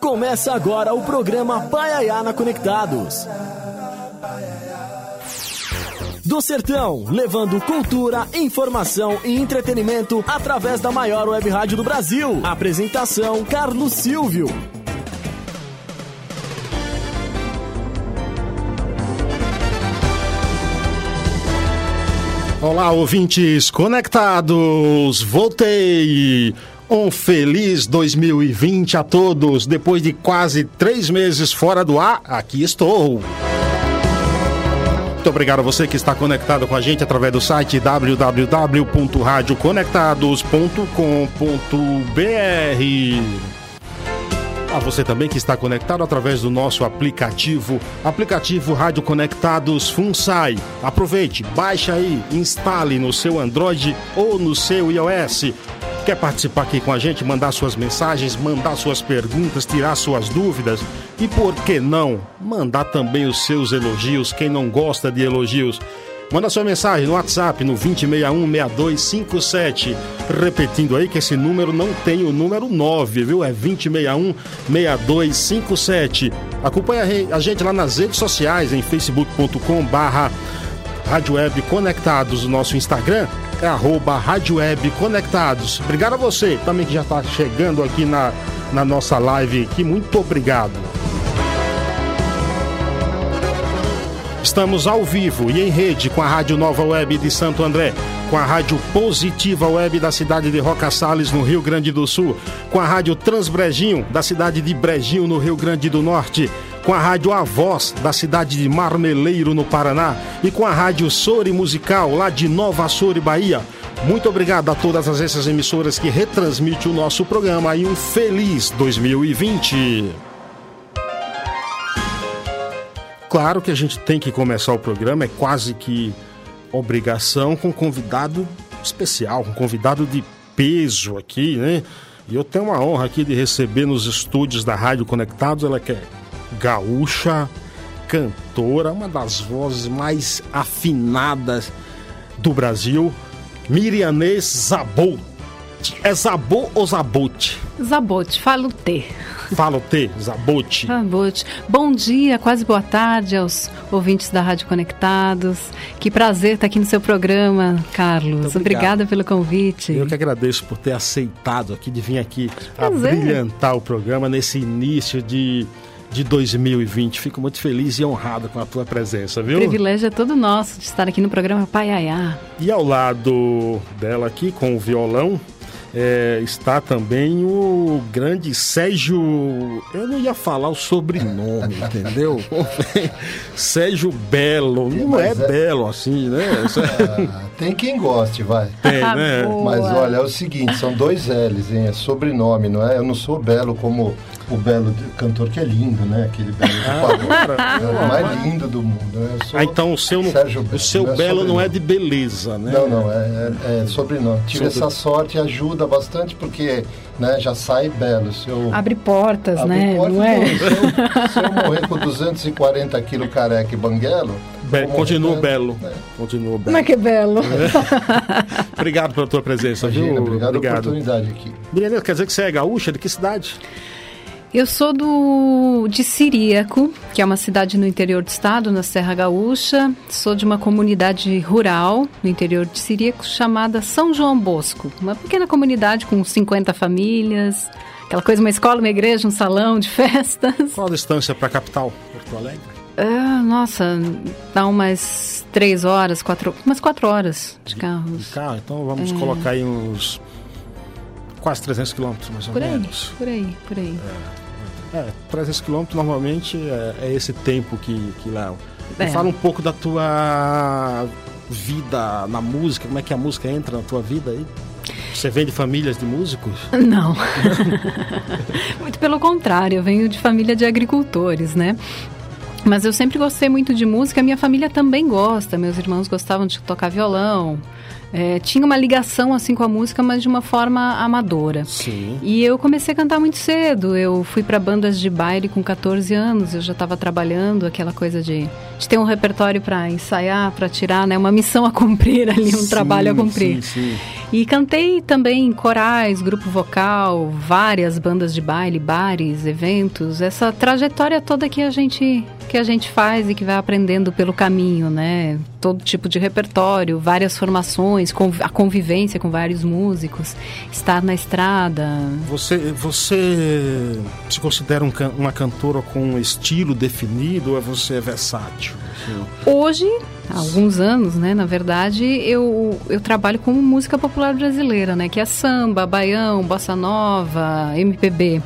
Começa agora o programa Paiaiana Conectados. Do Sertão, levando cultura, informação e entretenimento através da maior web rádio do Brasil. Apresentação: Carlos Silvio. Olá, ouvintes conectados! Voltei! Um feliz 2020 a todos! Depois de quase três meses fora do ar, aqui estou! Muito obrigado a você que está conectado com a gente através do site www.radioconectados.com.br. A você também que está conectado através do nosso aplicativo, aplicativo Rádio Conectados FunSai. Aproveite, baixe aí, instale no seu Android ou no seu iOS. Quer participar aqui com a gente, mandar suas mensagens, mandar suas perguntas, tirar suas dúvidas e por que não mandar também os seus elogios, quem não gosta de elogios. Manda sua mensagem no WhatsApp no 2061-6257. Repetindo aí que esse número não tem o número 9, viu? É 2061-6257. Acompanhe a gente lá nas redes sociais, em facebook.com barra Rádio Web Conectados, o nosso Instagram é arroba Rádio Web Conectados. Obrigado a você também que já está chegando aqui na, na nossa live aqui. Muito obrigado. Estamos ao vivo e em rede com a Rádio Nova Web de Santo André, com a Rádio Positiva Web da cidade de Roca Salles, no Rio Grande do Sul, com a Rádio Transbrejinho, da cidade de Brejinho, no Rio Grande do Norte, com a Rádio A Voz, da cidade de Marmeleiro, no Paraná, e com a Rádio Sori Musical, lá de Nova Sori, Bahia. Muito obrigado a todas essas emissoras que retransmitem o nosso programa e um feliz 2020. Claro que a gente tem que começar o programa, é quase que obrigação com um convidado especial, um convidado de peso aqui, né? E eu tenho uma honra aqui de receber nos estúdios da Rádio Conectados, ela que é gaúcha, cantora, uma das vozes mais afinadas do Brasil, Mirianês É Zabot ou Zabote? Zabote, falo T. Fala o T, Zabote. Zabote. Bom dia, quase boa tarde aos ouvintes da Rádio Conectados. Que prazer estar aqui no seu programa, Carlos. Obrigada pelo convite. Eu que agradeço por ter aceitado aqui, de vir aqui a brilhantar o programa nesse início de de 2020. Fico muito feliz e honrado com a tua presença, viu? O privilégio é todo nosso de estar aqui no programa Paiaiá. E ao lado dela aqui, com o violão, é, está também o grande Sérgio. Eu não ia falar o sobrenome, entendeu? Sérgio Belo. Não é, é, Belo assim, né? Ah, tem quem goste, vai. Tem, né? Mas olha, é o seguinte: são dois L's, hein? É sobrenome, não é? Eu não sou Belo como o belo cantor que é lindo, né? Aquele belo ah, é o mais lindo do mundo. Né? Ah, então o seu, o seu não é belo não é de beleza, né? Não, não, é, é, é sobrenome. Tive Sobre... essa sorte e ajuda bastante porque né, já sai belo. Se eu... Abre portas, Abre né? Portas, não é? se, eu, se eu morrer com 240 quilos careca e banguelo, Be continua belo. É. Continua belo. Mas que belo. obrigado pela tua presença, Imagina, viu? Obrigado, obrigado pela oportunidade aqui. Miriam, quer dizer que você é gaúcha? De que cidade? Eu sou do de Siríaco, que é uma cidade no interior do estado, na Serra Gaúcha. Sou de uma comunidade rural no interior de Siríaco chamada São João Bosco, uma pequena comunidade com 50 famílias. Aquela coisa, uma escola, uma igreja, um salão de festas. Qual a distância para a capital, Porto Alegre? Ah, nossa, dá umas três horas, quatro, umas quatro horas de carro. De carro, então vamos é. colocar aí uns quase 300 quilômetros, mais ou por menos. Por aí, por aí, por aí. É. É, 300 quilômetros normalmente é, é, esse tempo que, que leva. É. Fala um pouco da tua vida na música, como é que a música entra na tua vida aí? Você vem de famílias de músicos? Não. muito pelo contrário, eu venho de família de agricultores, né? Mas eu sempre gostei muito de música, minha família também gosta. Meus irmãos gostavam de tocar violão, é, tinha uma ligação assim com a música, mas de uma forma amadora. Sim. E eu comecei a cantar muito cedo. Eu fui para bandas de baile com 14 anos. Eu já estava trabalhando aquela coisa de, de ter um repertório para ensaiar, para tirar, né? Uma missão a cumprir ali, um sim, trabalho a cumprir. Sim, sim. E cantei também em corais, grupo vocal, várias bandas de baile, bares, eventos. Essa trajetória toda que a gente que a gente faz e que vai aprendendo pelo caminho, né? Todo tipo de repertório, várias formações, a convivência com vários músicos, estar na estrada. Você, você se considera um, uma cantora com um estilo definido ou é você é versátil? Hoje, há alguns anos, né, na verdade, eu, eu trabalho com música popular brasileira, né, que é samba, baião, bossa nova, MPB.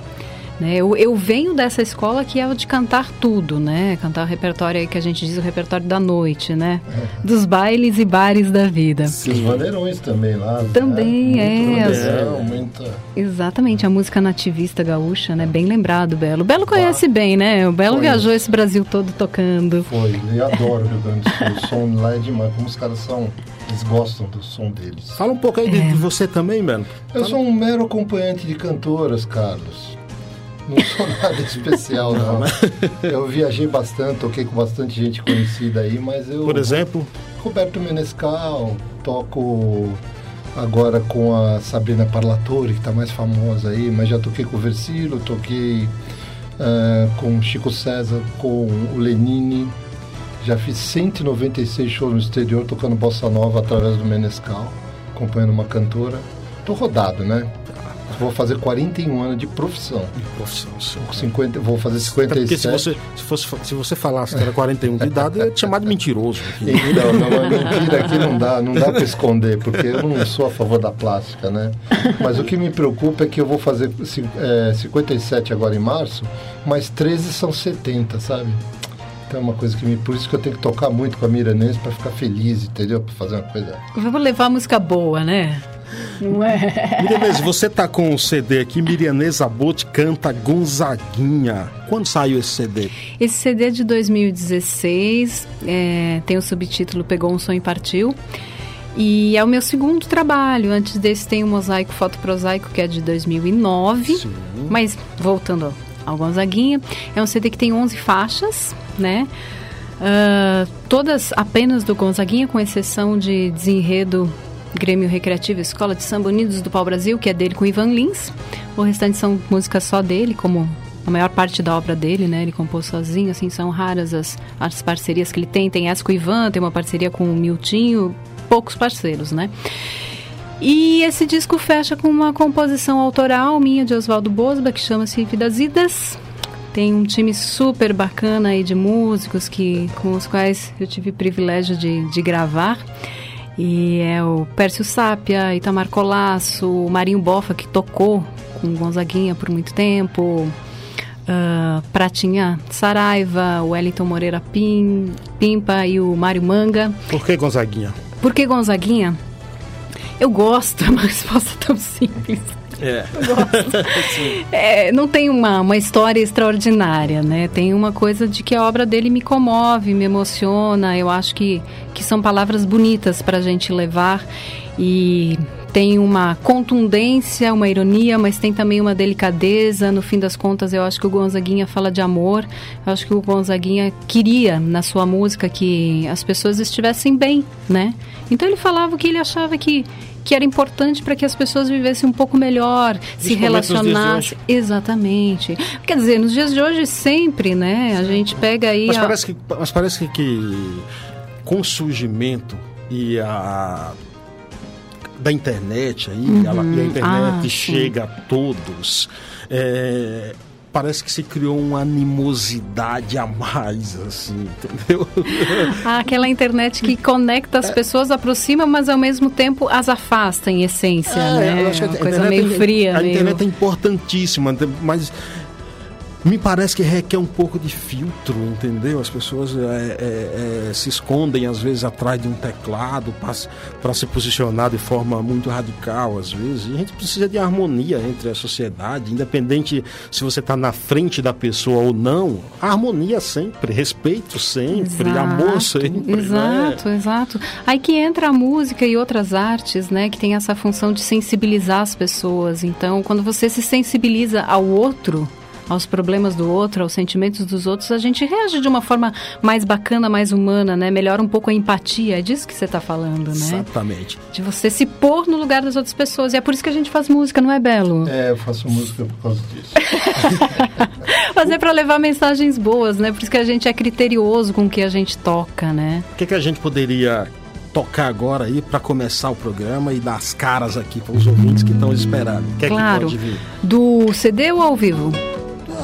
Né? Eu, eu, venho dessa escola que é o de cantar tudo, né? Cantar o repertório aí que a gente diz o repertório da noite, né? É. Dos bailes e bares da vida. Sim. Os vaneirões também lá. Né? Também, né? é. As... muita... Exatamente, a música nativista gaúcha, né? Bem lembrado, Belo. O Belo conhece ah, bem, né? O Belo viajou esse Brasil todo tocando. Foi, e adoro o Rio Grande do Sul. O som lá é demais, como os caras são... Eles gostam do som deles. Fala um pouco aí é. de, de, você também, Belo. Eu Fala. sou um mero acompanhante de cantoras, Carlos. Não sou nada especial, não. Eu viajei bastante, toquei com bastante gente conhecida aí, mas eu. Por exemplo? Roberto Menescal, toco agora com a Sabrina Parlatore, que está mais famosa aí, mas já toquei com o Versilo, toquei uh, com Chico César, com o Lenine. Já fiz 196 shows no exterior tocando bossa nova através do Menescal, acompanhando uma cantora. Tô rodado, né? Vou fazer 41 anos de profissão. De profissão, sim. 50, vou fazer 57. Porque se você, se, fosse, se você falasse que era 41 de idade, eu ia te chamar de mentiroso. Aqui. Não, não, mentira aqui não dá, não dá para esconder, porque eu não sou a favor da plástica, né? Mas o que me preocupa é que eu vou fazer é, 57 agora em março, mas 13 são 70, sabe? Então é uma coisa que me. Por isso que eu tenho que tocar muito com a Miranense para ficar feliz, entendeu? Para fazer uma coisa. Vamos levar música boa, né? Não é? Mirianese, você tá com o CD aqui, Mirianesa Bote canta Gonzaguinha. Quando saiu esse CD? Esse CD é de 2016, é, tem o subtítulo Pegou um Sonho e Partiu. E é o meu segundo trabalho. Antes desse tem o Mosaico Fotoprosaico, que é de 2009. Sim. Mas voltando ao Gonzaguinha, é um CD que tem 11 faixas, né? Uh, todas apenas do Gonzaguinha, com exceção de desenredo Grêmio Recreativo Escola de Samba Unidos do Pau Brasil, que é dele com Ivan Lins. O restante são músicas só dele, como a maior parte da obra dele, né? Ele compôs sozinho, assim, são raras as, as parcerias que ele tem. Tem essa com o Ivan, tem uma parceria com o Miltinho, poucos parceiros, né? E esse disco fecha com uma composição autoral minha de Oswaldo Bosba, que chama-se Vidas Idas. Tem um time super bacana aí de músicos que, com os quais eu tive privilégio de, de gravar. E é o Pércio Sápia, Itamar Colasso, o Marinho Bofa, que tocou com Gonzaguinha por muito tempo, uh, Pratinha Saraiva, o Wellington Moreira Pim, Pimpa e o Mário Manga. Por que Gonzaguinha? Por que Gonzaguinha? Eu gosto, é uma resposta tão simples. É. é. não tem uma, uma história extraordinária, né? Tem uma coisa de que a obra dele me comove, me emociona. Eu acho que, que são palavras bonitas para a gente levar e tem uma contundência, uma ironia, mas tem também uma delicadeza. No fim das contas, eu acho que o Gonzaguinha fala de amor. Eu acho que o Gonzaguinha queria na sua música que as pessoas estivessem bem, né? Então ele falava o que ele achava que que era importante para que as pessoas vivessem um pouco melhor, se relacionassem. Exatamente. Quer dizer, nos dias de hoje sempre, né? A gente pega aí. Mas a... parece que, mas parece que com o surgimento e a da internet aí, uhum. ela, e a internet ah, chega sim. a todos. É, parece que se criou uma animosidade a mais, assim, entendeu? Ah, aquela internet que conecta as é. pessoas, aproxima, mas ao mesmo tempo as afasta em essência, é, né? Acho que a, coisa meio é, fria. A meio... internet é importantíssima, mas me parece que requer um pouco de filtro, entendeu? As pessoas é, é, é, se escondem às vezes atrás de um teclado para se posicionar de forma muito radical, às vezes. E a gente precisa de harmonia entre a sociedade, independente se você está na frente da pessoa ou não. Harmonia sempre, respeito sempre, exato, amor sempre. Né? Exato, né? exato. Aí que entra a música e outras artes, né, que tem essa função de sensibilizar as pessoas. Então, quando você se sensibiliza ao outro, aos problemas do outro, aos sentimentos dos outros, a gente reage de uma forma mais bacana, mais humana, né? Melhora um pouco a empatia. É disso que você está falando, né? Exatamente. De você se pôr no lugar das outras pessoas. E é por isso que a gente faz música, não é, Belo? É, eu faço música por causa disso. Fazer para levar mensagens boas, né? Por isso que a gente é criterioso com o que a gente toca, né? O que, que a gente poderia tocar agora aí para começar o programa e dar as caras aqui para os ouvintes que estão esperando. O que claro. é que pode vir? Do CD ou ao vivo?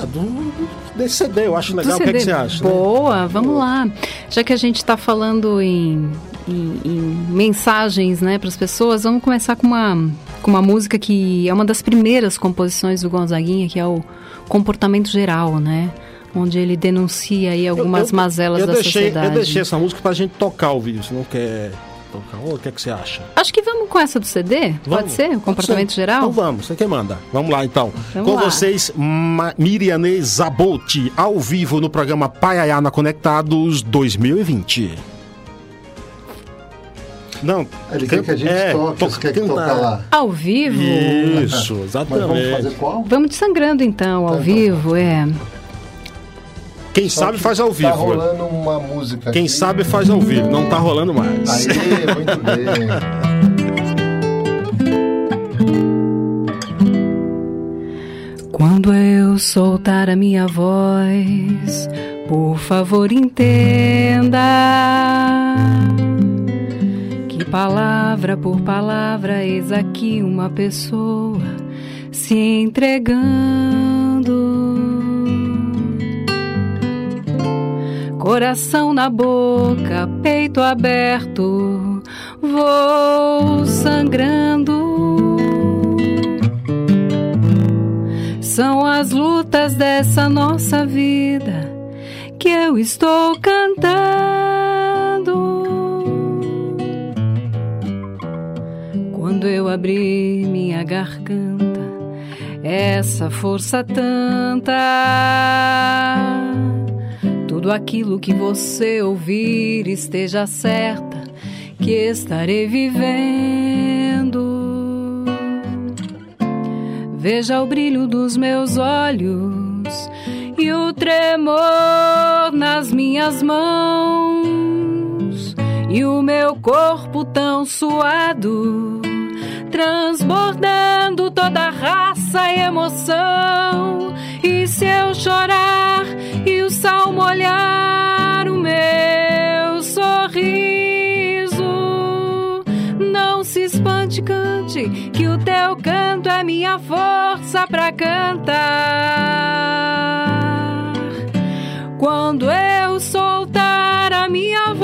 Do, desse CD, eu acho legal. O que, é que, você acha? Né? Boa, né? vamos Boa. lá. Já que a gente está falando em, em, em, mensagens né, para as pessoas, vamos começar com uma, com uma música que é uma das primeiras composições do Gonzaguinha, que é o Comportamento Geral, né? onde ele denuncia aí algumas eu, eu, mazelas eu da deixei, sociedade. Eu deixei essa música para a gente tocar ao vivo, se não quer tocar. O que, é que você acha? Acho que vamos com essa do CD? Vamos. Pode ser? O comportamento ser. geral? Então vamos, você quem manda. Vamos lá então. Vamos com lá. vocês, Miriane Zabotti, ao vivo no programa Paiayana Conectados 2020. Não, ele quer que a gente é, toque, toca, quer que toca lá. Ao vivo? Isso, exatamente. Mas vamos fazer qual? Vamos de sangrando então, ao então, vivo, é. Quem Só sabe faz ao vivo. Tá rolando uma música. Quem aqui. sabe faz ao vivo, não tá rolando mais. Aí, muito bem. Quando eu soltar a minha voz, por favor entenda que palavra por palavra eis aqui uma pessoa se entregando coração na boca, peito aberto, vou sangrando. São as lutas dessa nossa vida que eu estou cantando. Quando eu abri minha garganta, essa força tanta tudo aquilo que você ouvir esteja certa que estarei vivendo. Veja o brilho dos meus olhos e o tremor nas minhas mãos e o meu corpo tão suado transbordando toda raça e emoção. E se eu chorar e o sal molhar o meu sorriso. Não se espante, cante, que o teu canto é minha força para cantar. Quando eu soltar a minha voz,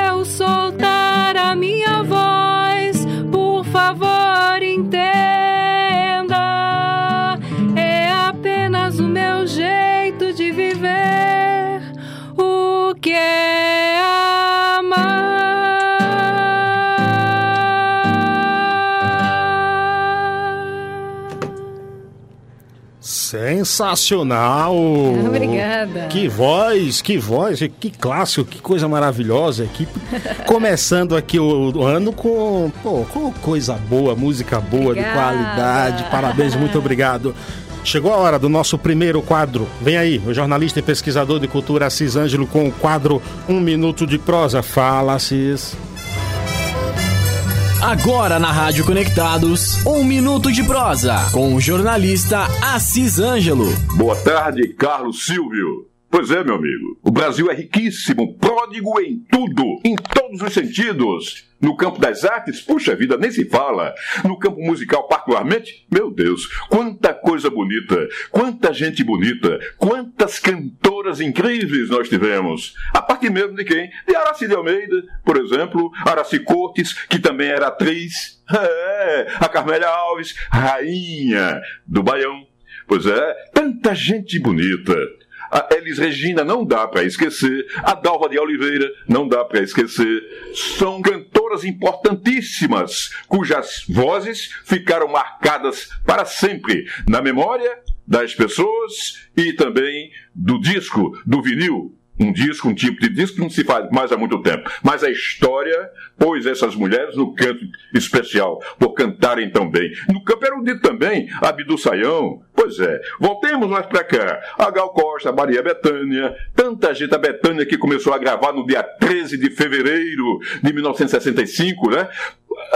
Sensacional! Obrigada. Que voz, que voz, que clássico, que coisa maravilhosa. Que... Começando aqui o, ano com, pô, com coisa boa, música boa, Obrigada. de qualidade. Parabéns, muito obrigado. Chegou a hora do nosso primeiro quadro. Vem aí, o jornalista e pesquisador de cultura Assis Ângelo com o quadro Um Minuto de Prosa. Fala, Assis. Agora na Rádio Conectados, um minuto de prosa com o jornalista Assis Ângelo. Boa tarde, Carlos Silvio. Pois é, meu amigo. O Brasil é riquíssimo, pródigo em tudo, em todos os sentidos. No campo das artes, puxa vida, nem se fala. No campo musical, particularmente, meu Deus, quanta coisa bonita, quanta gente bonita, quantas cantoras incríveis nós tivemos. A partir mesmo de quem? De Araci de Almeida, por exemplo, Araci Cortes, que também era atriz. É, a Carmélia Alves, rainha do Baião. Pois é, tanta gente bonita. A Elis Regina não dá para esquecer. A Dalva de Oliveira não dá para esquecer. São cantoras importantíssimas, cujas vozes ficaram marcadas para sempre na memória das pessoas e também do disco, do vinil, um disco, um tipo de disco que não se faz mais há muito tempo. Mas a história pôs essas mulheres no canto especial, por cantarem tão bem. No campo erudito também, Abdu Sayão. Pois é, voltemos mais para cá. A Gal Costa, Maria Bethânia, tanta gente, a Bethânia que começou a gravar no dia 13 de fevereiro de 1965, né?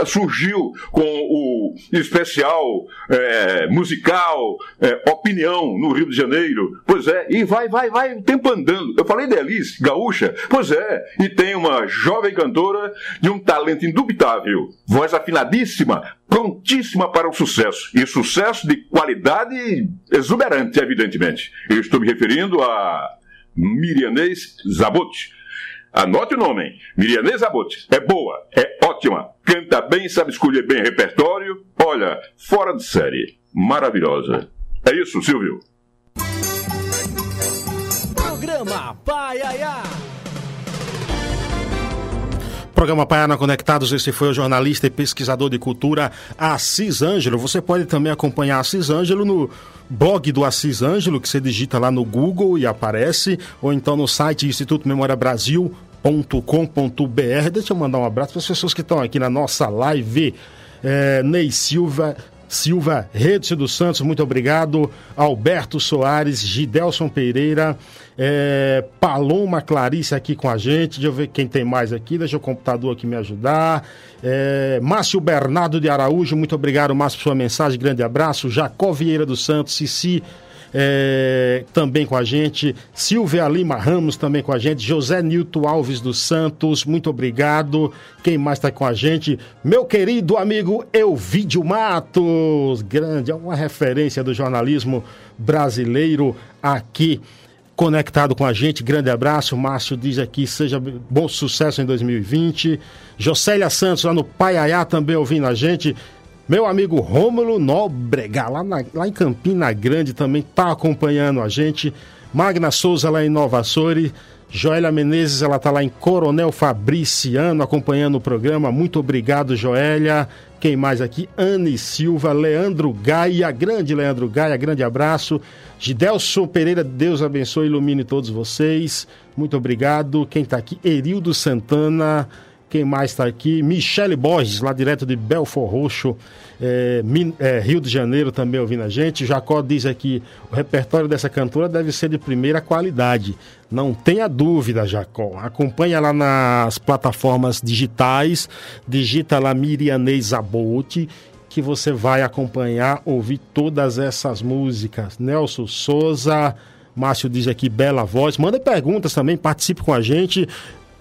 Surgiu com o especial é, musical é, Opinião no Rio de Janeiro. Pois é, e vai, vai, vai, o tempo andando. Eu falei Elis, gaúcha. Pois é, e tem uma jovem cantora de um talento indubitável, voz afinadíssima, prontíssima para o sucesso. E sucesso de qualidade exuberante, evidentemente. Eu estou me referindo a Mirianês Zabotti Anote o nome, Mirianê Zabotti. É boa, é ótima, canta bem, sabe escolher bem repertório. Olha, fora de série. Maravilhosa. É isso, Silvio. Programa Paiaiá. Programa Paiana Conectados, esse foi o jornalista e pesquisador de cultura Assis Ângelo. Você pode também acompanhar Assis Ângelo no blog do Assis Ângelo, que você digita lá no Google e aparece, ou então no site Instituto Memória Brasil com.br Deixa eu mandar um abraço para as pessoas que estão aqui na nossa live. É, Ney Silva, Silva Redes dos Santos, muito obrigado. Alberto Soares, Gidelson Pereira, é, Paloma Clarice aqui com a gente. Deixa eu ver quem tem mais aqui. Deixa o computador aqui me ajudar. É, Márcio Bernardo de Araújo, muito obrigado, Márcio, por sua mensagem. Grande abraço. Jacó Vieira dos Santos, Cici é, também com a gente, Silvia Lima Ramos também com a gente, José Nilton Alves dos Santos, muito obrigado. Quem mais está com a gente? Meu querido amigo Elvídio Matos, grande, é uma referência do jornalismo brasileiro aqui conectado com a gente. Grande abraço. Márcio diz aqui: seja bom sucesso em 2020. Jocélia Santos, lá no Paiaiá, também ouvindo a gente. Meu amigo Rômulo Nóbrega, lá, na, lá em Campina Grande, também está acompanhando a gente. Magna Souza, lá em Nova Açores. Joélia Menezes, ela está lá em Coronel Fabriciano, acompanhando o programa. Muito obrigado, Joélia. Quem mais aqui? Anne Silva, Leandro Gaia, grande Leandro Gaia, grande abraço. Gidelson Pereira, Deus abençoe e ilumine todos vocês. Muito obrigado. Quem está aqui? Erildo Santana. Quem mais está aqui? Michele Borges, lá direto de Belfor Roxo, é, é, Rio de Janeiro, também ouvindo a gente. Jacó diz aqui: o repertório dessa cantora deve ser de primeira qualidade. Não tenha dúvida, Jacó. Acompanha lá nas plataformas digitais, digita lá Mirianês Zabote, que você vai acompanhar, ouvir todas essas músicas. Nelson Souza. Márcio diz aqui, bela voz. Manda perguntas também, participe com a gente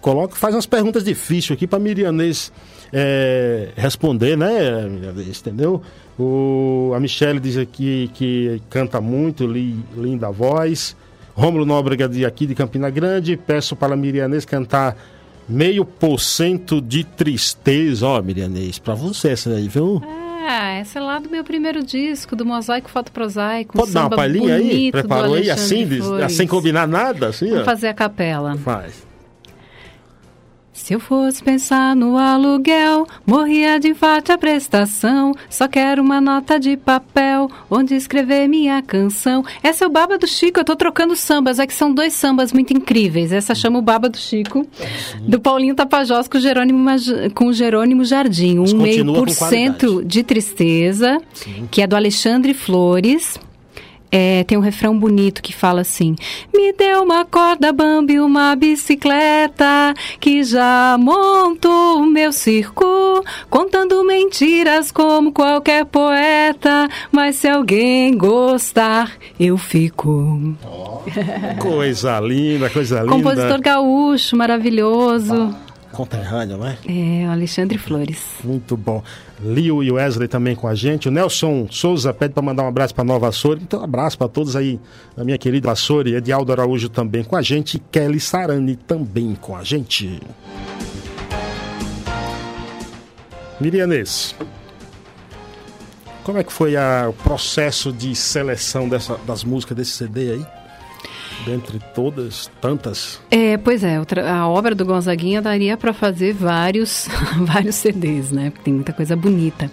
coloca, faz umas perguntas difíceis aqui para Mirianês é, responder, né, Mirianês, entendeu? O, a Michelle diz aqui que canta muito, li, linda voz. Rômulo Nóbrega de aqui de Campina Grande, peço para a Mirianês cantar meio por cento de tristeza. Ó, Mirianês, para você essa aí, viu? Ah, essa é lá do meu primeiro disco, do Mosaico Fotoprosaico. Pode um dar uma palhinha aí? Preparou aí assim, sem combinar nada? Assim, Vamos ó. fazer a capela. Faz. Se eu fosse pensar no aluguel, morria de infarto a prestação. Só quero uma nota de papel onde escrever minha canção. Essa é o Baba do Chico, eu tô trocando sambas, é que são dois sambas muito incríveis. Essa chama o Baba do Chico, do Paulinho Tapajós com Jerônimo, com Jerônimo Jardim. Um meio por cento de tristeza, Sim. que é do Alexandre Flores. É, tem um refrão bonito que fala assim: Me deu uma corda bamba e uma bicicleta que já monto o meu circo, contando mentiras como qualquer poeta. Mas se alguém gostar, eu fico. Oh, coisa linda, coisa linda. Compositor gaúcho, maravilhoso. Ah conterrâneo, né? É, o Alexandre Flores. Muito bom. Lio e Wesley também com a gente. O Nelson Souza pede para mandar um abraço para Nova Açores. Então, um abraço para todos aí, a minha querida Açores. Edialdo Araújo também com a gente. Kelly Sarani também com a gente. Mirianês, como é que foi a, o processo de seleção dessa, das músicas desse CD aí? Dentre todas, tantas. É, pois é, a obra do Gonzaguinha daria para fazer vários, vários CDs, né? Porque tem muita coisa bonita.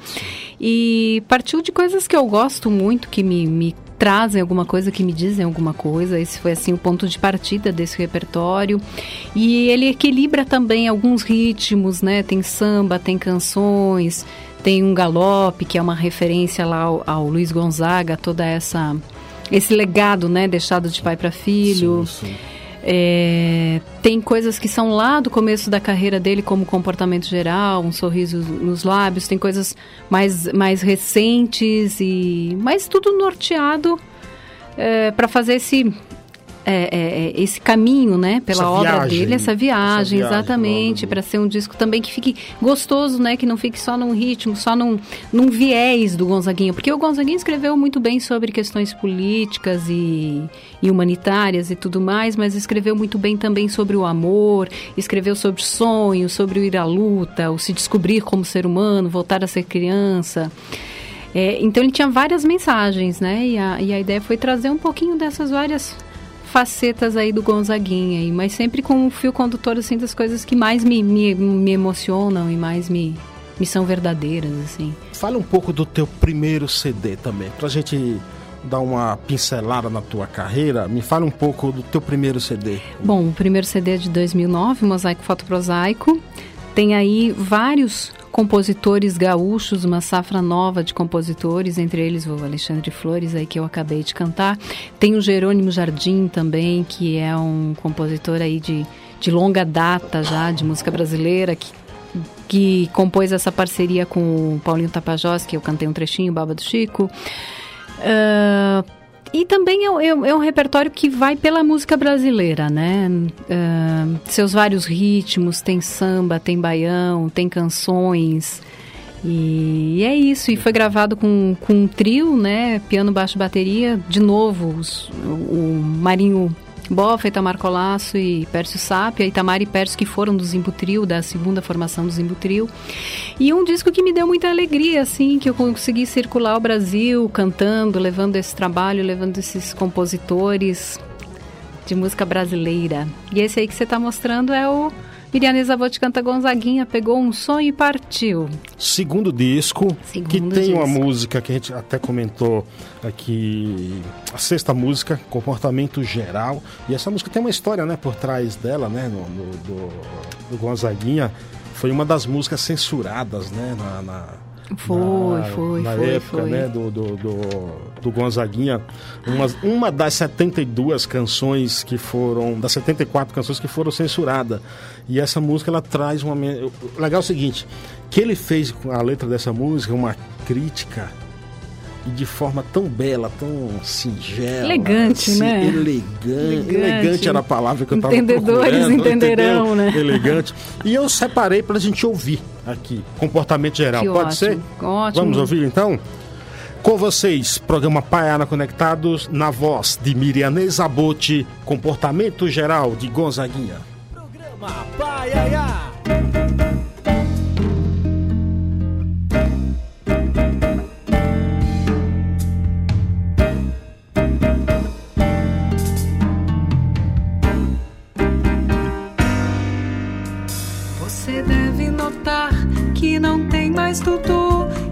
E partiu de coisas que eu gosto muito, que me, me trazem alguma coisa, que me dizem alguma coisa. Esse foi assim o ponto de partida desse repertório. E ele equilibra também alguns ritmos, né? Tem samba, tem canções, tem um galope, que é uma referência lá ao, ao Luiz Gonzaga, toda essa esse legado, né, deixado de pai para filho. Sim, sim. É, tem coisas que são lá do começo da carreira dele, como comportamento geral, um sorriso nos lábios. Tem coisas mais, mais recentes e, mas tudo norteado é, para fazer esse é, é, é, esse caminho, né, pela essa obra viagem, dele, essa viagem, essa viagem exatamente, para ser um disco também que fique gostoso, né, que não fique só num ritmo, só num, num viés do Gonzaguinha, porque o Gonzaguinha escreveu muito bem sobre questões políticas e, e humanitárias e tudo mais, mas escreveu muito bem também sobre o amor, escreveu sobre sonhos, sobre o ir à luta, o se descobrir como ser humano, voltar a ser criança. É, então ele tinha várias mensagens, né? E a, e a ideia foi trazer um pouquinho dessas várias facetas aí do Gonzaguinha, aí, mas sempre com o fio condutor assim das coisas que mais me, me, me emocionam e mais me, me são verdadeiras, assim. Fala um pouco do teu primeiro CD também, pra gente dar uma pincelada na tua carreira. Me fala um pouco do teu primeiro CD. Bom, o primeiro CD é de 2009, Mosaico Fotoprosaico. Tem aí vários compositores gaúchos, uma safra nova de compositores, entre eles o Alexandre Flores, aí que eu acabei de cantar. Tem o Jerônimo Jardim também, que é um compositor aí de, de longa data já, de música brasileira, que, que compôs essa parceria com o Paulinho Tapajós, que eu cantei um trechinho, Baba do Chico. Uh, e também é, é, é, um repertório que vai pela música brasileira, né? Uh, seus vários ritmos, tem samba, tem baião, tem canções. E é isso, e foi gravado com, com um trio, né? Piano, baixo, bateria. De novo, os, o Marinho Bofa, Itamar Colasso e Pércio Sápia, Itamar e Pércio que foram do Zimbu Trio, da segunda formação do Zimbu Trio. E um disco que me deu muita alegria, assim, que eu consegui circular o Brasil cantando, levando esse trabalho, levando esses compositores de música brasileira. E esse aí que você está mostrando é o Miriam Zavotti canta Gonzaguinha, pegou um sonho e partiu. Segundo disco, Segundo que tem disco. uma música que a gente até comentou aqui, a sexta música, Comportamento Geral. E essa música tem uma história, né, por trás dela, né, no, no do, do Gonzaguinha. Foi uma das músicas censuradas, né, na, na foi, na, foi, na foi, época, foi. né, do, do, do, do Gonzaguinha, uma, uma das 72 canções que foram, das 74 canções que foram censuradas. E essa música, ela traz uma... Legal é o seguinte, que ele fez com a letra dessa música uma crítica e de forma tão bela, tão singela. Elegante, assim, né? Elegante, elegante. Elegante era a palavra que eu estava Entendedores entenderão, né? Elegante. E eu separei para a gente ouvir aqui, comportamento geral. Que Pode ótimo, ser? Ótimo. Vamos ouvir então? Com vocês, programa Paiana Conectados, na voz de Miriam Zabotti, comportamento geral de Gonzaguinha. Programa Paiana.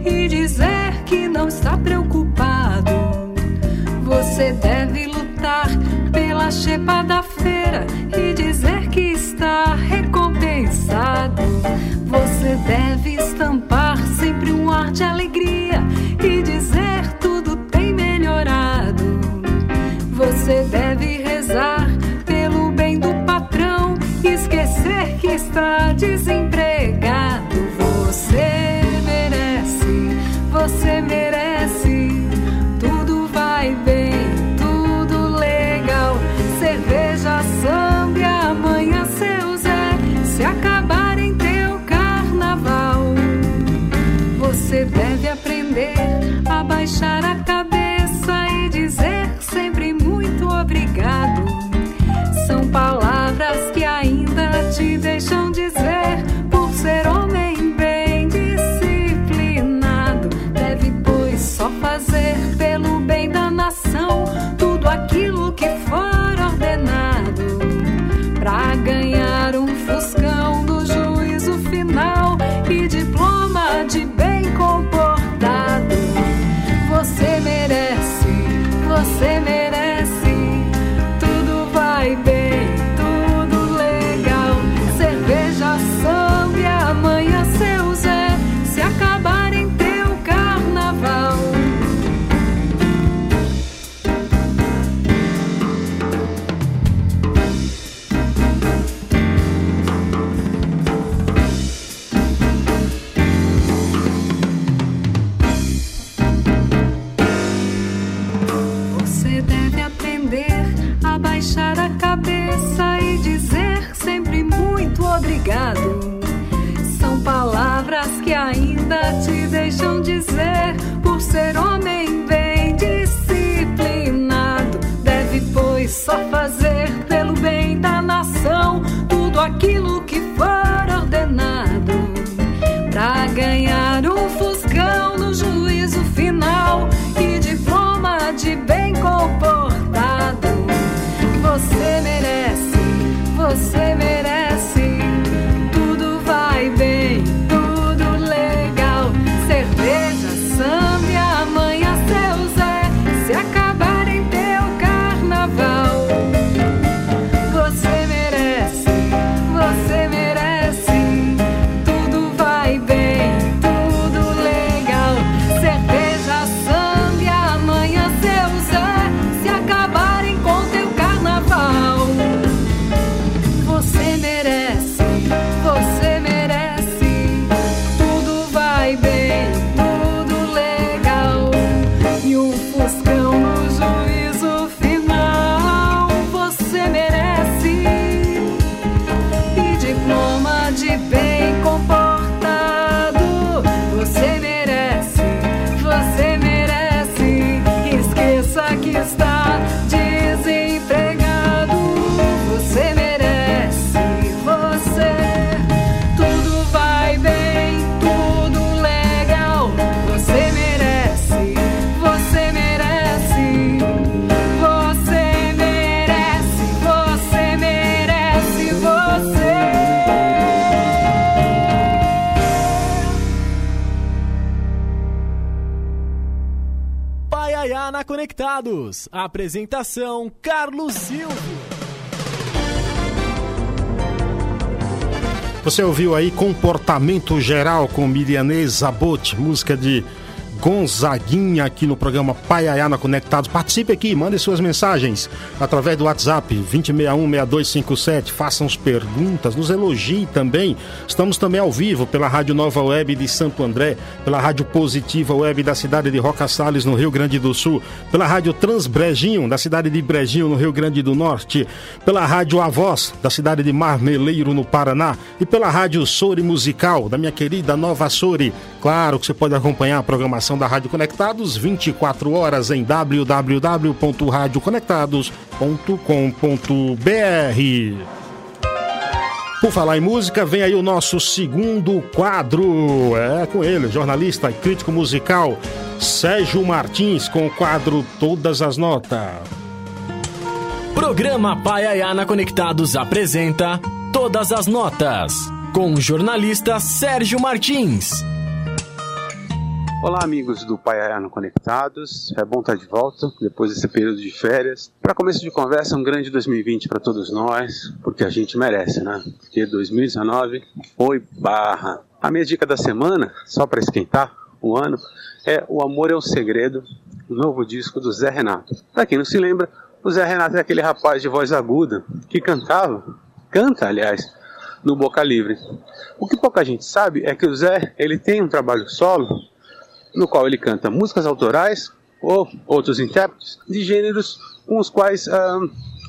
E dizer que não está preocupado. Você deve lutar pela chepa da Conectados. Apresentação: Carlos Silvio. Você ouviu aí Comportamento Geral com Mirianês Zabot, música de Gonzaguinha aqui no programa Paiaiana Conectados. Participe aqui, mande suas mensagens através do WhatsApp 2061-6257. Façam as perguntas, nos elogie também. Estamos também ao vivo pela Rádio Nova Web de Santo André, pela Rádio Positiva Web da cidade de Roca Salles, no Rio Grande do Sul, pela Rádio Transbrejinho, da cidade de Brejinho, no Rio Grande do Norte, pela Rádio Avoz, da cidade de Marmeleiro, no Paraná, e pela Rádio Sori Musical, da minha querida Nova Sori. Claro que você pode acompanhar a programação da Rádio Conectados 24 horas em www.radioconectados.com.br. Por falar em música, vem aí o nosso segundo quadro. É com ele, jornalista e crítico musical Sérgio Martins, com o quadro Todas as Notas. Programa Paiaiana Conectados apresenta Todas as Notas, com o jornalista Sérgio Martins. Olá, amigos do Paiaiano Conectados. É bom estar de volta depois desse período de férias. Para começo de conversa, um grande 2020 para todos nós, porque a gente merece, né? Porque 2019 foi barra. A minha dica da semana, só para esquentar o ano, é O Amor é um Segredo, o novo disco do Zé Renato. Para quem não se lembra, o Zé Renato é aquele rapaz de voz aguda que cantava, canta, aliás, no Boca Livre. O que pouca gente sabe é que o Zé ele tem um trabalho solo no qual ele canta músicas autorais ou outros intérpretes de gêneros com os quais ah,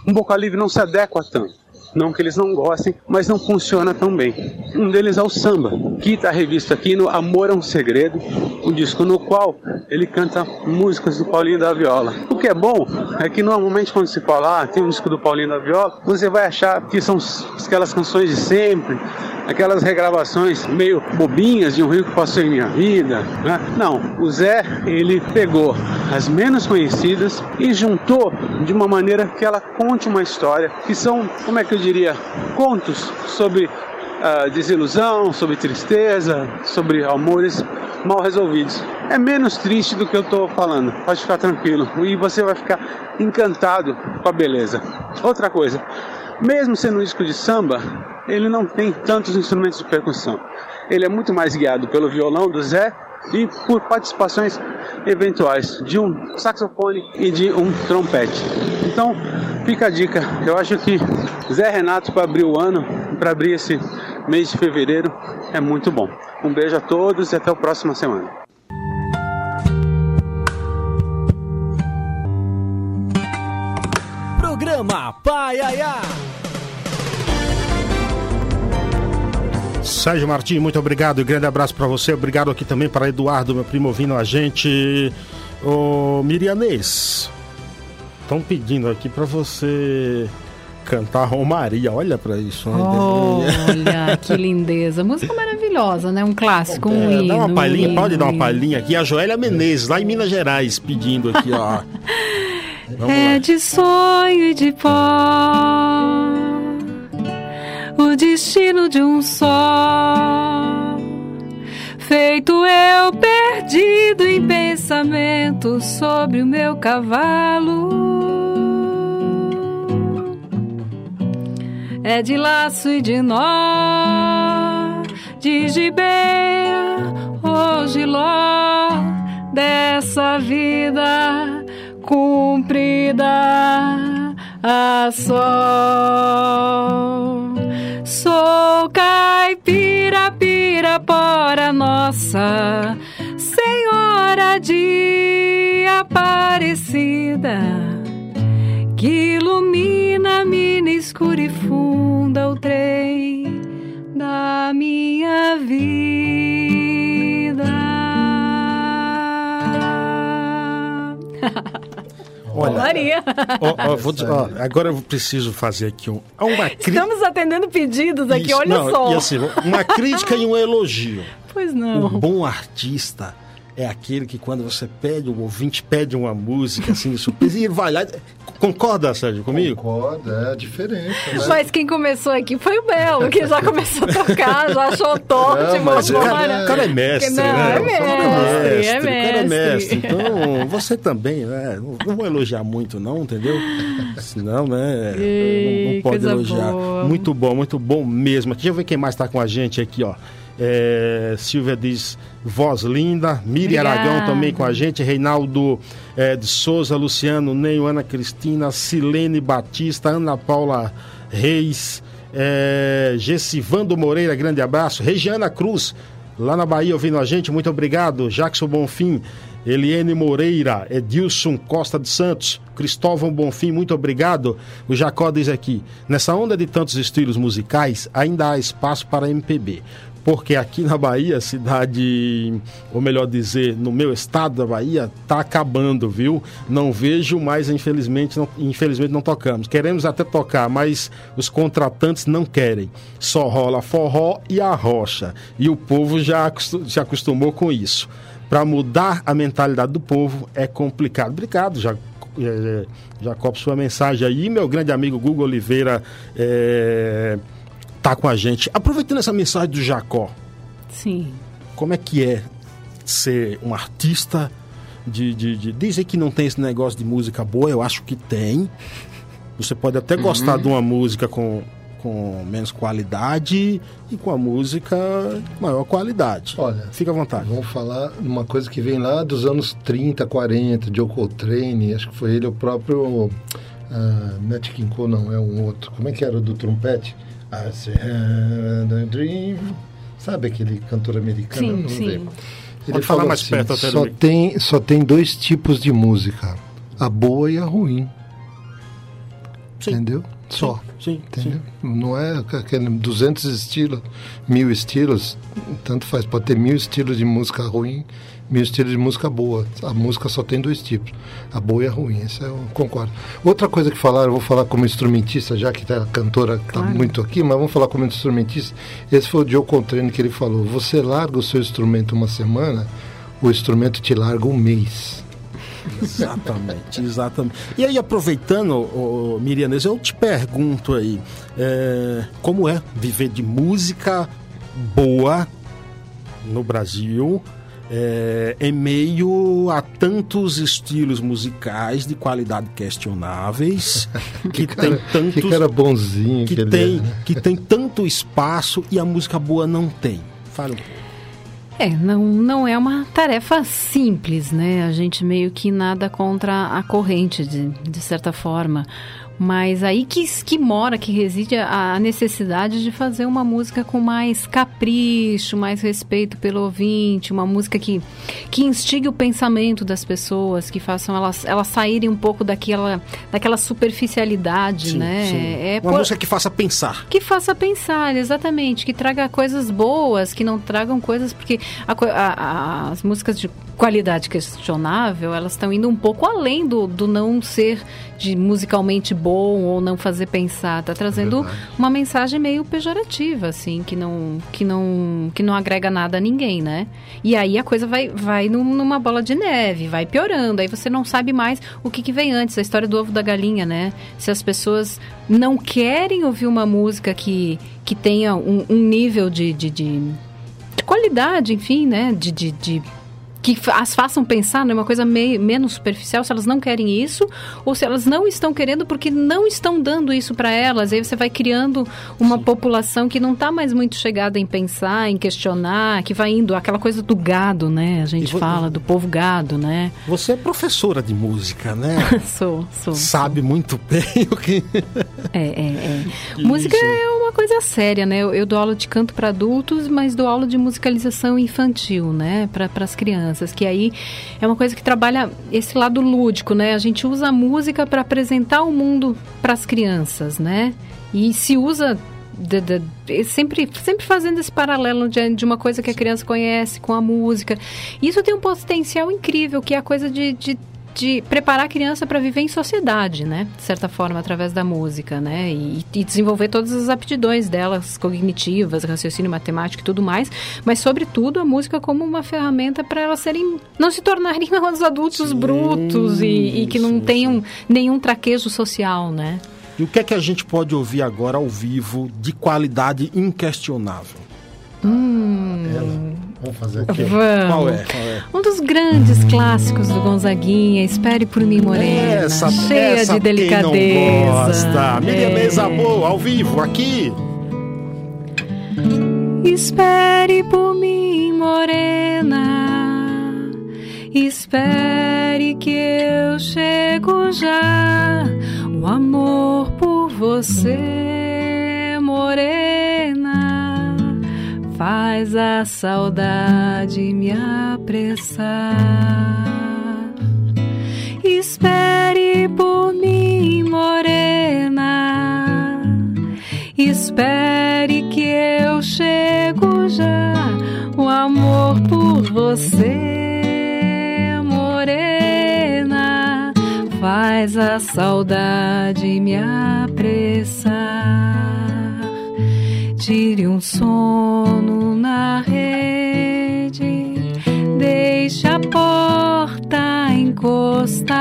um vocal livre não se adequa tanto. Não que eles não gostem, mas não funciona tão bem. Um deles é o samba, que está revisto aqui no Amor é um Segredo, um disco no qual ele canta músicas do Paulinho da Viola. O que é bom é que normalmente quando se fala, ah, tem um disco do Paulinho da Viola, você vai achar que são aquelas canções de sempre, aquelas regravações meio bobinhas de um rio que passou em minha vida. Né? Não, o Zé ele pegou as menos conhecidas e juntou de uma maneira que ela conte uma história, que são, como é que eu diria, contos sobre uh, desilusão, sobre tristeza, sobre amores mal resolvidos. É menos triste do que eu estou falando, pode ficar tranquilo. E você vai ficar encantado com a beleza. Outra coisa, mesmo sendo um disco de samba, ele não tem tantos instrumentos de percussão. Ele é muito mais guiado pelo violão do Zé e por participações eventuais de um saxofone e de um trompete. Então, fica a dica. Eu acho que Zé Renato para abrir o ano, para abrir esse mês de fevereiro, é muito bom. Um beijo a todos e até a próxima semana. Programa Paiaiá. Sérgio Martins, muito obrigado e grande abraço para você. Obrigado aqui também para Eduardo, meu primo, ouvindo a gente. Ô Mirianês, estão pedindo aqui para você cantar Romaria. Olha para isso. Olha, que lindeza. Música maravilhosa, né? Um clássico, um É, hino. dá uma palhinha, pode dar uma palhinha aqui. A Joélia Menezes, lá em Minas Gerais, pedindo aqui, ó. É de sonho e de pó o destino de um só. Feito eu perdido em pensamento sobre o meu cavalo. É de laço e de nó, de gibeia ou giló dessa vida cumprida a sol. Sou caipira, pirapora nossa, Senhora de Aparecida, que ilumina mina escura e funda o trem da minha vida. Olha, Maria. ó, ó, vou ó, agora eu preciso fazer aqui um, uma crítica. Estamos atendendo pedidos aqui, olha não, só. Assim, uma crítica e um elogio. Pois não. bom artista é aquele que quando você pede, o ouvinte pede uma música assim de surpresa e ele vai lá. Concorda, Sérgio, comigo? Concorda, é a diferença, né? Mas quem começou aqui foi o Belo, que já começou a tocar, já achou top, Não, mas o cara, bora. o cara é mestre, Não, né? é O cara mestre, é O cara é mestre. mestre. Então, você também, né? Não, vou elogiar muito, não, entendeu? Senão, né? Ei, não, não pode elogiar. boa. Muito bom, muito bom mesmo. Deixa eu ver quem mais está com a gente aqui, ó. É, Silvia diz voz linda, Miri Obrigada. Aragão também com a gente, Reinaldo é, de Souza, Luciano Neio, Ana Cristina, Silene Batista, Ana Paula Reis, é, Gessivando Moreira, grande abraço, Regiana Cruz, lá na Bahia ouvindo a gente, muito obrigado, Jackson Bonfim, Eliane Moreira, Edilson Costa de Santos, Cristóvão Bonfim, muito obrigado. O Jacó diz aqui: nessa onda de tantos estilos musicais, ainda há espaço para MPB. Porque aqui na Bahia, cidade, ou melhor dizer, no meu estado da Bahia, tá acabando, viu? Não vejo mais, infelizmente, não, infelizmente não tocamos. Queremos até tocar, mas os contratantes não querem. Só rola forró e a rocha. E o povo já se acostumou com isso para mudar a mentalidade do povo é complicado. Obrigado, Ja- eh, Jacob, sua mensagem aí. Meu grande amigo Google Oliveira eh, tá com a gente. Aproveitando essa mensagem do Jacó, Sim. como é que é ser um artista de, de, de... Dizem que não tem esse negócio de música boa, eu acho que tem. Você pode até gostar de uma música com, com menos qualidade e com a música de maior qualidade. Olha, Fica à vontade. Vamos falar de uma coisa que vem lá dos anos 30, 40, Joe Coltrane, acho que foi ele o próprio ah, Nat King Cole, não, é um outro. Como é que era o do trompete? I say, had a dream. Sabe aquele cantor americano? Sim, Não sim. lembro. Pode falar fala mais assim, perto até só tem, só tem dois tipos de música, a boa e a ruim, Sim. entendeu? Só. Sim, sim. Não é aquele 200 estilos, mil estilos, tanto faz. Pode ter mil estilos de música ruim, mil estilos de música boa. A música só tem dois tipos, a boa e a ruim. Isso eu concordo. Outra coisa que falaram, eu vou falar como instrumentista, já que tá a cantora está Claro. muito aqui, mas vamos falar como instrumentista. Esse foi o Joe Contrane que ele falou: você larga o seu instrumento uma semana, o instrumento te larga um mês. Exatamente, exatamente. E aí, aproveitando, ô, Mirianes, eu te pergunto aí, é, como é viver de música boa no Brasil, é, em meio a tantos estilos musicais de qualidade questionáveis, que, tem tantos... Que cara bonzinho que, que tem, é, né? que tem tanto espaço e a música boa não tem. Fala um pouco. É, não, não é uma tarefa simples, né? A gente meio que nada contra a corrente, de, de certa forma. Mas aí que, que mora, que reside a, a necessidade de fazer uma música com mais capricho, mais respeito pelo ouvinte, uma música que, que instigue o pensamento das pessoas, que façam elas, elas saírem um pouco daquela, daquela superficialidade, Sim, né? sim. É Uma por- música que faça pensar. que faça pensar, exatamente, que traga coisas boas, que não tragam coisas, porque a a- as músicas de qualidade questionável, elas estão indo um pouco além do, do não ser de musicalmente bom ou não fazer pensar, tá trazendo uma mensagem meio pejorativa, assim, que não, que não, que não agrega nada a ninguém, né? E aí a coisa vai, vai num- numa bola de neve, vai piorando, aí você não sabe mais o que, que vem antes, a história do ovo da galinha, né? Se as pessoas não querem ouvir uma música que, que tenha um, um nível de, de, de, de qualidade, enfim, né? De, de, de- que as façam pensar numa coisa meio, menos superficial, se elas não querem isso, ou se elas não estão querendo porque não estão dando isso para elas. Aí você vai criando uma população que não está mais muito chegada em pensar, em questionar, que vai indo aquela coisa do gado, né? A gente fala do povo gado, né? Você é professora de música, né? sou, sou. Sabe muito bem o que. É, é, é. Música isso. é uma coisa séria, né? Eu, eu dou aula de canto para adultos, mas dou aula de musicalização infantil, né? Para as crianças, que aí é uma coisa que trabalha esse lado lúdico, né? A gente usa a música para apresentar o mundo para as crianças, né? E se usa de- de- de- sempre, sempre fazendo esse paralelo de, de uma coisa que a criança conhece com a música. Isso tem um potencial incrível, que é a coisa de, de, de preparar a criança para viver em sociedade, né? De certa forma, através da música, né? E, e desenvolver todas as aptidões delas, cognitivas, raciocínio matemático e tudo mais. Mas, sobretudo, a música como uma ferramenta para elas serem. não se tornarem uns adultos Sim, brutos e, e que não sim, tenham nenhum traquejo social, né? E o que é que a gente pode ouvir agora ao vivo de qualidade inquestionável? Vamos fazer aqui. Vamos. Qual é? Qual é? Um dos grandes clássicos do Espere Espere por mim, Morena. cheia essa de quem não delicadeza. gosta. Miriam É. Boa, ao vivo, aqui. Espere por mim, morena. Espere que eu chego já. O amor por você, morena, faz a saudade me apressar. Espere por mim, morena. Espere que eu chego já. O amor por você, morena, faz a saudade me apressar. Tire um sono na rede, deixe a porta encostada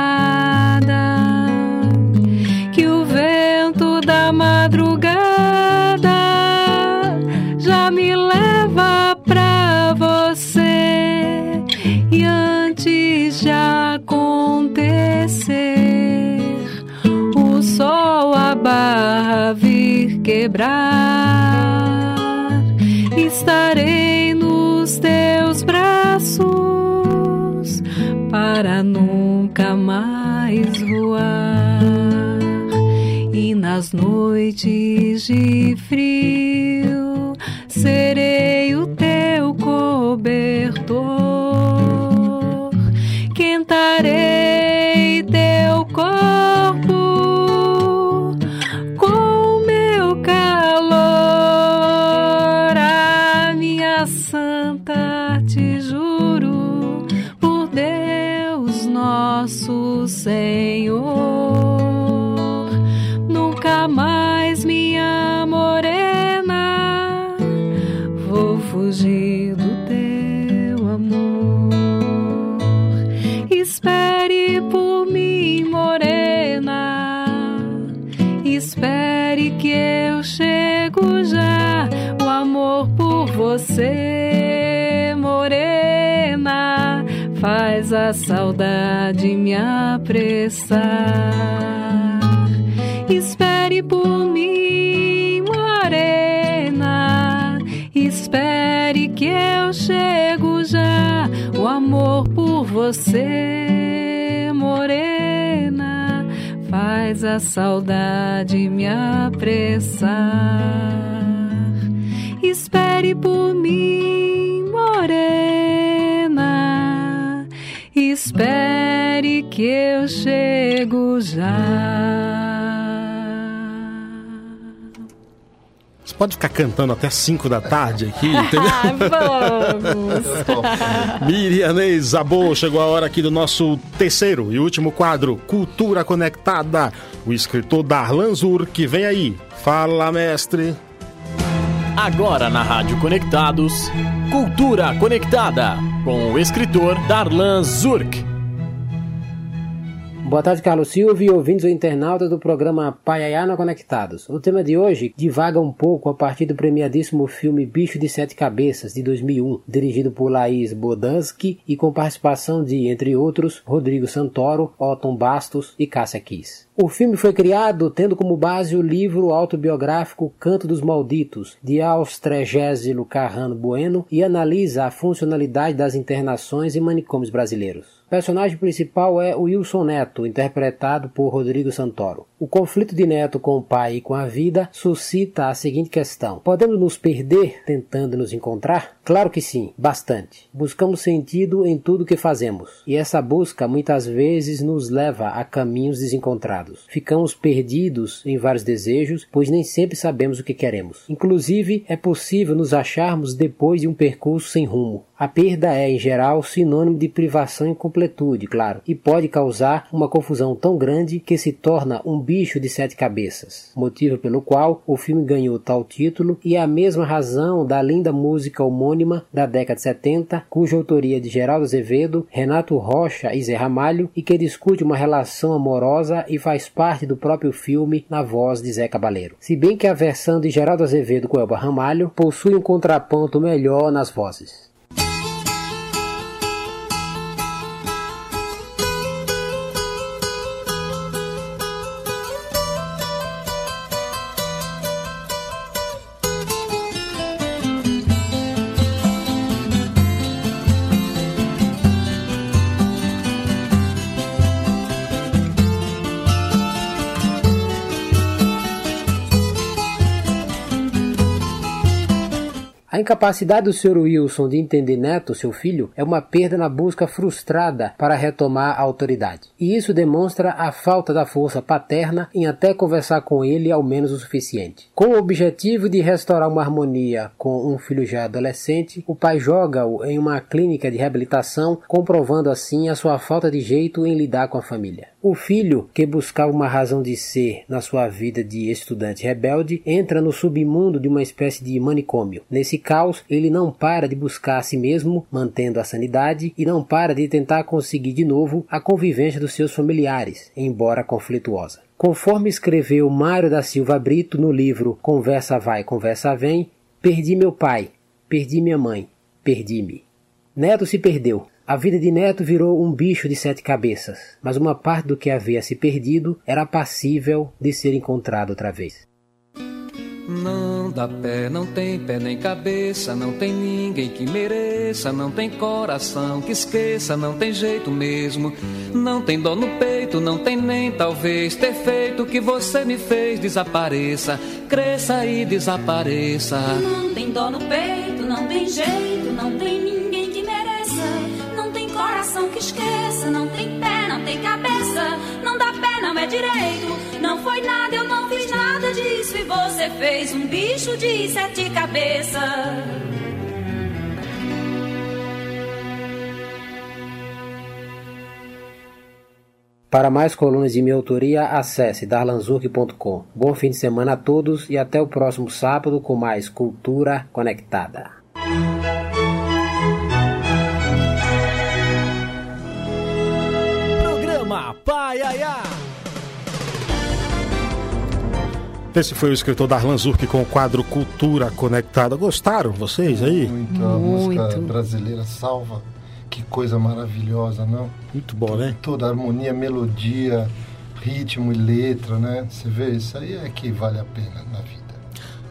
que o vento da madrugada já me leva pra você. E antes de acontecer o sol a barra vir quebrar nos teus braços para nunca mais voar. E nas noites de frio serei por você, morena, faz a saudade me apressar. Espere por mim, morena. Espere que eu chego já. O amor por você, morena, faz a saudade me apressar. Espere por mim, morena. Espere que eu chego já. Você pode ficar cantando até 5 da tarde aqui, entendeu? Ah, vamos! Miriam Ney Zabô, chegou a hora aqui do nosso terceiro e último quadro, Cultura Conectada. O escritor Darlan Zur, que vem aí. Fala, mestre. Agora na Rádio Conectados, Cultura Conectada, com o escritor Darlan Zurk. Boa tarde, Carlos Silva e ouvintes ou internautas do programa Paiaiana Conectados. O tema de hoje divaga um pouco a partir do premiadíssimo filme Bicho de Sete Cabeças, de 2001, dirigido por Laís Bodansky e com participação de, entre outros, Rodrigo Santoro, Otton Bastos e Cássia Kiss. O filme foi criado tendo como base o livro autobiográfico Canto dos Malditos, de Austregésilo Carrano Bueno, e analisa a funcionalidade das internações em manicômios brasileiros. O personagem principal é Wilson Neto, interpretado por Rodrigo Santoro. O conflito de Neto com o pai e com a vida suscita a seguinte questão: podemos nos perder tentando nos encontrar? Claro que sim, bastante. Buscamos sentido em tudo que fazemos, e essa busca muitas vezes nos leva a caminhos desencontrados. Ficamos perdidos em vários desejos, pois nem sempre sabemos o que queremos. Inclusive, é possível nos acharmos depois de um percurso sem rumo. A perda é, em geral, sinônimo de privação e incompletude, claro, e pode causar uma confusão tão grande que se torna um bicho de sete cabeças, motivo pelo qual o filme ganhou tal título e é a mesma razão da linda música homônima da década de 70, cuja autoria é de Geraldo Azevedo, Renato Rocha e Zé Ramalho, e que discute uma relação amorosa e faz parte do próprio filme na voz de Zé Cabaleiro. Se bem que a versão de Geraldo Azevedo com Elba Ramalho possui um contraponto melhor nas vozes. A incapacidade do Sr. Wilson de entender Neto, seu filho, é uma perda na busca frustrada para retomar a autoridade. E isso demonstra a falta da força paterna em até conversar com ele ao menos o suficiente. Com o objetivo de restaurar uma harmonia com um filho já adolescente, o pai joga-o em uma clínica de reabilitação, comprovando assim a sua falta de jeito em lidar com a família. O filho, que buscava uma razão de ser na sua vida de estudante rebelde, entra no submundo de uma espécie de manicômio. Nesse caos, ele não para de buscar a si mesmo, mantendo a sanidade, e não para de tentar conseguir de novo a convivência dos seus familiares, embora conflituosa. Conforme escreveu Mário da Silva Brito no livro Conversa Vai, Conversa Vem, perdi meu pai, perdi minha mãe, perdi-me. Neto se perdeu. A vida de Neto virou um bicho de sete cabeças, mas uma parte do que havia se perdido era passível de ser encontrado outra vez. Não dá pé, não tem pé nem cabeça, não tem ninguém que mereça, não tem coração que esqueça, não tem jeito mesmo. Não tem dor no peito, não tem nem talvez ter feito o que você me fez desapareça, cresça e desapareça. Não tem dor no peito, não tem jeito, não tem ninguém coração que esqueça, não tem pé, não tem cabeça, não dá pé, não é direito. Não foi nada, eu não fiz nada disso e você fez um bicho de sete cabeças. Para mais colunas de minha autoria, acesse darlanzurk.com. Bom fim de semana a todos e até o próximo sábado com mais Cultura Conectada. Programa Paiaiá. Esse foi o escritor Darlan Zurk com o quadro Cultura Conectada. Gostaram vocês aí? Muito, a música brasileira salva. Que coisa maravilhosa, não? Muito bom, né? Toda a harmonia, melodia, ritmo e letra, né? Você vê, isso aí é que vale a pena na vida.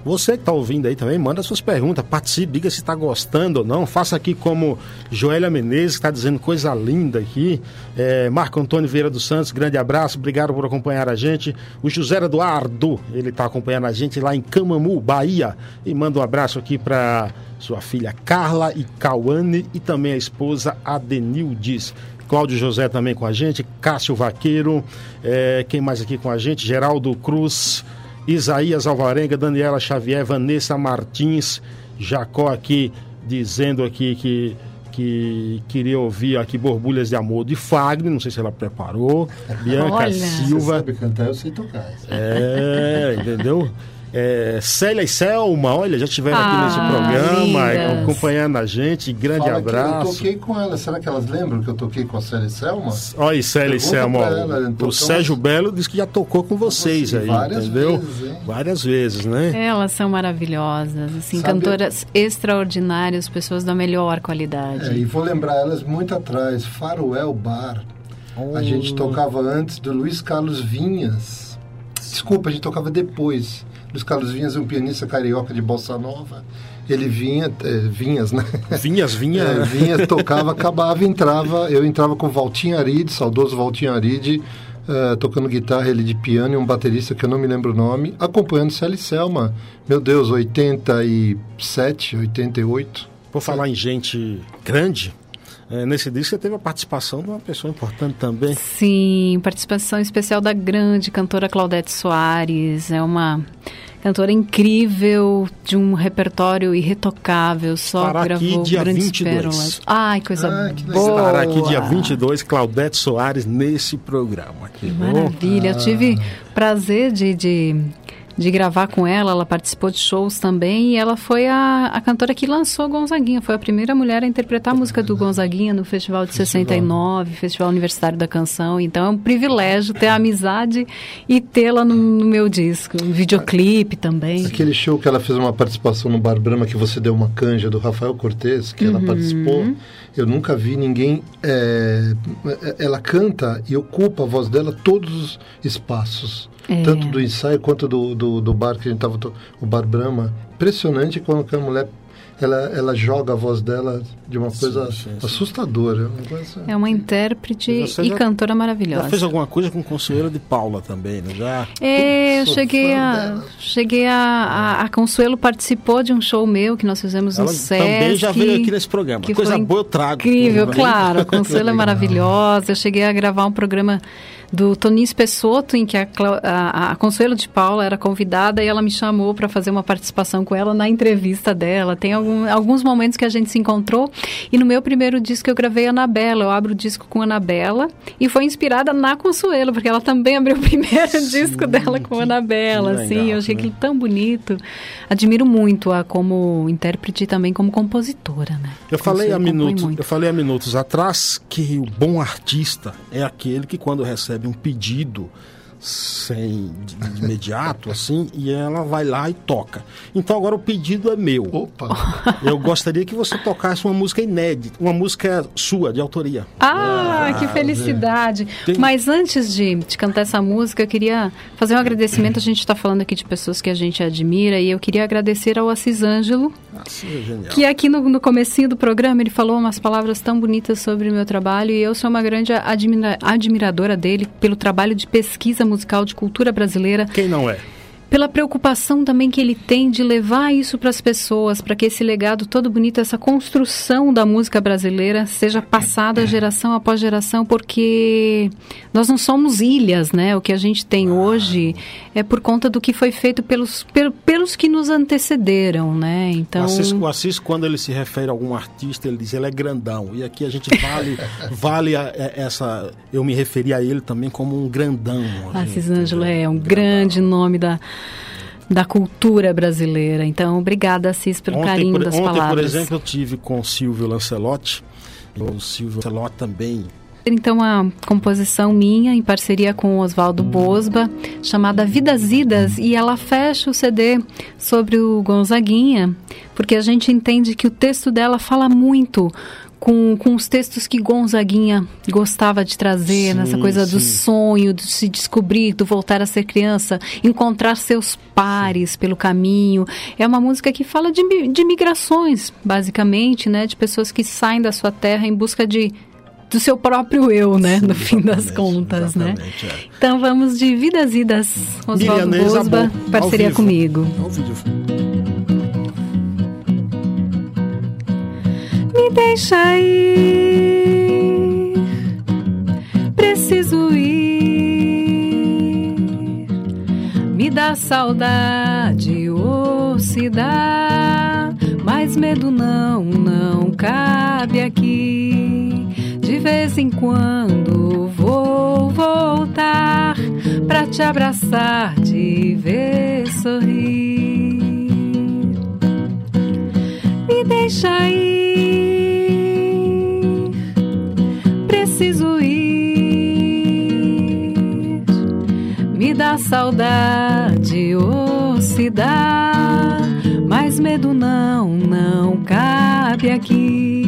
Você que está ouvindo aí também, manda suas perguntas, participe, diga se está gostando ou não. Faça aqui como Joélia Menezes, que está dizendo coisa linda aqui. É, Marco Antônio Vieira dos Santos, grande abraço, obrigado por acompanhar a gente. O José Eduardo, ele está acompanhando a gente lá em Camamu, Bahia. E manda um abraço aqui para sua filha Carla e Cauane e também a esposa Adenildes. Cláudio José também com a gente, Cássio Vaqueiro, é, quem mais aqui com a gente? Geraldo Cruz, Isaías Alvarenga, Daniela Xavier, Vanessa Martins, Jacó aqui dizendo aqui que que queria ouvir aqui Borbulhas de Amor de Fagner, não sei se ela preparou. Bianca Olha. Silva. Você sabe cantar, eu sei tocar. É, entendeu? É, Célia e Selma, olha, já estiveram aqui Ah, nesse programa, lindas. acompanhando a gente. Grande Fala que abraço. Eu toquei com ela. Será que elas lembram que eu toquei com a Célia e Selma? Olha aí, Célia e Selma. ela, o tocamos- Sérgio Belo disse que já tocou com vocês aí, várias entendeu? vezes, várias vezes, né? Elas são maravilhosas, assim, Sabe- cantoras extraordinárias, pessoas da melhor qualidade. É, e vou lembrar elas muito atrás. Faroel Bar. A gente tocava antes do Luiz Carlos Vinhas. Desculpa, a gente tocava depois. Luiz Carlos Vinhas é um pianista carioca de bossa nova. Ele vinha, é, Vinhas, né? Vinhas, vinha. É, vinha, tocava, acabava, entrava. Eu entrava com o Valtinho Aride, saudoso Valtinho Aride, eh, tocando guitarra, ele de piano e um baterista que eu não me lembro o nome, acompanhando Célia e Selma. Meu Deus, 87, 88. Por falar em gente grande, é, nesse disco você teve a participação de uma pessoa importante também. Sim, participação especial da grande cantora Claudete Soares. É uma cantora incrível, de um repertório irretocável, só Estará aqui gravou dia grandes 22. pérolas. Ai, coisa Ah, boa. Estará aqui dia 22, Claudete Soares, nesse programa aqui. viu? Maravilha, eu tive prazer de, de, de gravar com ela, ela participou de shows também e ela foi a, a cantora que lançou Gonzaguinha, foi a primeira mulher a interpretar a música do Gonzaguinha no Festival de 69, Festival Universitário da Canção, então é um privilégio ter a amizade e tê-la no, no meu disco, um videoclipe também. Aquele show que ela fez uma participação no Bar Brahma, que você deu uma canja do Rafael Cortez, que ela Uhum. participou. Eu nunca vi ninguém. é, ela canta e ocupa a voz dela todos os espaços. É. Tanto do ensaio quanto do, do, do bar que a gente estava. O Bar Brahma. Impressionante quando a mulher. Ela, ela joga a voz dela de uma coisa assustadora. uma coisa- É uma intérprete E e já- cantora Já maravilhosa. fez alguma coisa com Consuelo de Paula também, né? Já. É, eu cheguei a, dela. cheguei a, a, a Consuelo participou de um show meu que nós fizemos no Ela Sesc. também já veio aqui nesse programa. que Coisa boa eu trago. Incrível, Né? claro. A Consuelo é maravilhosa. Eu cheguei a gravar um programa do Toninho Spessotto, em que a, a, a Consuelo de Paula era convidada e ela me chamou para fazer uma participação com ela na entrevista dela. Tem algum- alguns momentos que a gente se encontrou. E no meu primeiro disco eu gravei a Anabela. Eu abro o disco com a Anabela e foi inspirada na Consuelo, porque ela também abriu o primeiro disco dela com a Anabela. que Assim, eu achei né? aquilo tão bonito. Admiro muito a como intérprete e também como compositora, né? Eu falei, Consuelo há compõe minutos, eu falei há minutos atrás que o bom artista é aquele que quando recebe um pedido sem de, de imediato assim e ela vai lá e toca. Então agora o pedido é meu. Opa! Eu gostaria que você tocasse uma música inédita, uma música sua de autoria. Ah, que felicidade! Tem- Mas antes de, de cantar essa música, eu queria fazer um agradecimento. A gente está falando aqui de pessoas que a gente admira e eu queria agradecer ao Assis Ângelo, É que aqui no, no comecinho do programa ele falou umas palavras tão bonitas sobre o meu trabalho e eu sou uma grande admira- admiradora dele pelo trabalho de pesquisa musical de cultura brasileira. Quem não é? Pela preocupação também que ele tem de levar isso para as pessoas, para que esse legado todo bonito, essa construção da música brasileira seja passada geração após geração, porque nós não somos ilhas, né? O que a gente tem hoje é por conta do que foi feito pelos, pel- pelos que nos antecederam, né? Então, O Assis, o Assis, quando ele se refere a algum artista, ele diz ele é grandão. E aqui a gente vale, vale a- é- essa. Eu me referi a ele também como um grandão. Assis Ângelo é um grande nome da, da cultura brasileira. Então, obrigada, Assis, pelo carinho por, das ontem, palavras. por exemplo, eu tive com o Silvio Lancelotti. O Silvio Lancelotti também Então, a composição minha, em parceria com o Oswaldo Bosba, chamada Vidas Idas, e ela fecha o CD sobre o Gonzaguinha, porque a gente entende que o texto dela fala muito com, com os textos que Gonzaguinha gostava de trazer, Sim, nessa coisa do sim. sonho, de se descobrir, do voltar a ser criança, encontrar seus pares pelo caminho. É uma música que fala de, de migrações, basicamente, né? De pessoas que saem da sua terra em busca de do seu próprio eu, né? no fim das contas, né? Então vamos de Vidas Idas, Oswaldo Bosba, Bo- ao parceria vivo. comigo. Ao vivo. Me deixa ir, preciso ir. Me dá saudade, ou se dá, mas medo não, não cabe aqui. De vez em quando vou voltar pra te abraçar, te ver sorrir. Me deixa ir, Saudade, dá, mas medo não, não cabe aqui.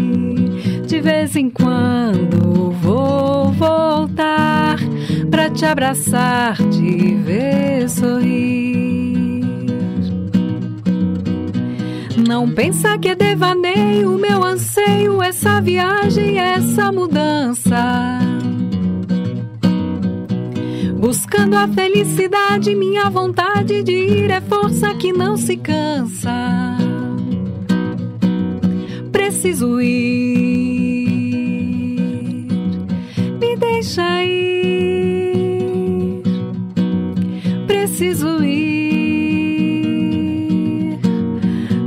De vez em quando vou voltar pra te abraçar, te ver sorrir. Não pensa que é devaneio, meu anseio, essa viagem, essa mudança. Buscando a felicidade, minha vontade de ir é força que não se cansa. Preciso ir, me deixa ir. Preciso ir,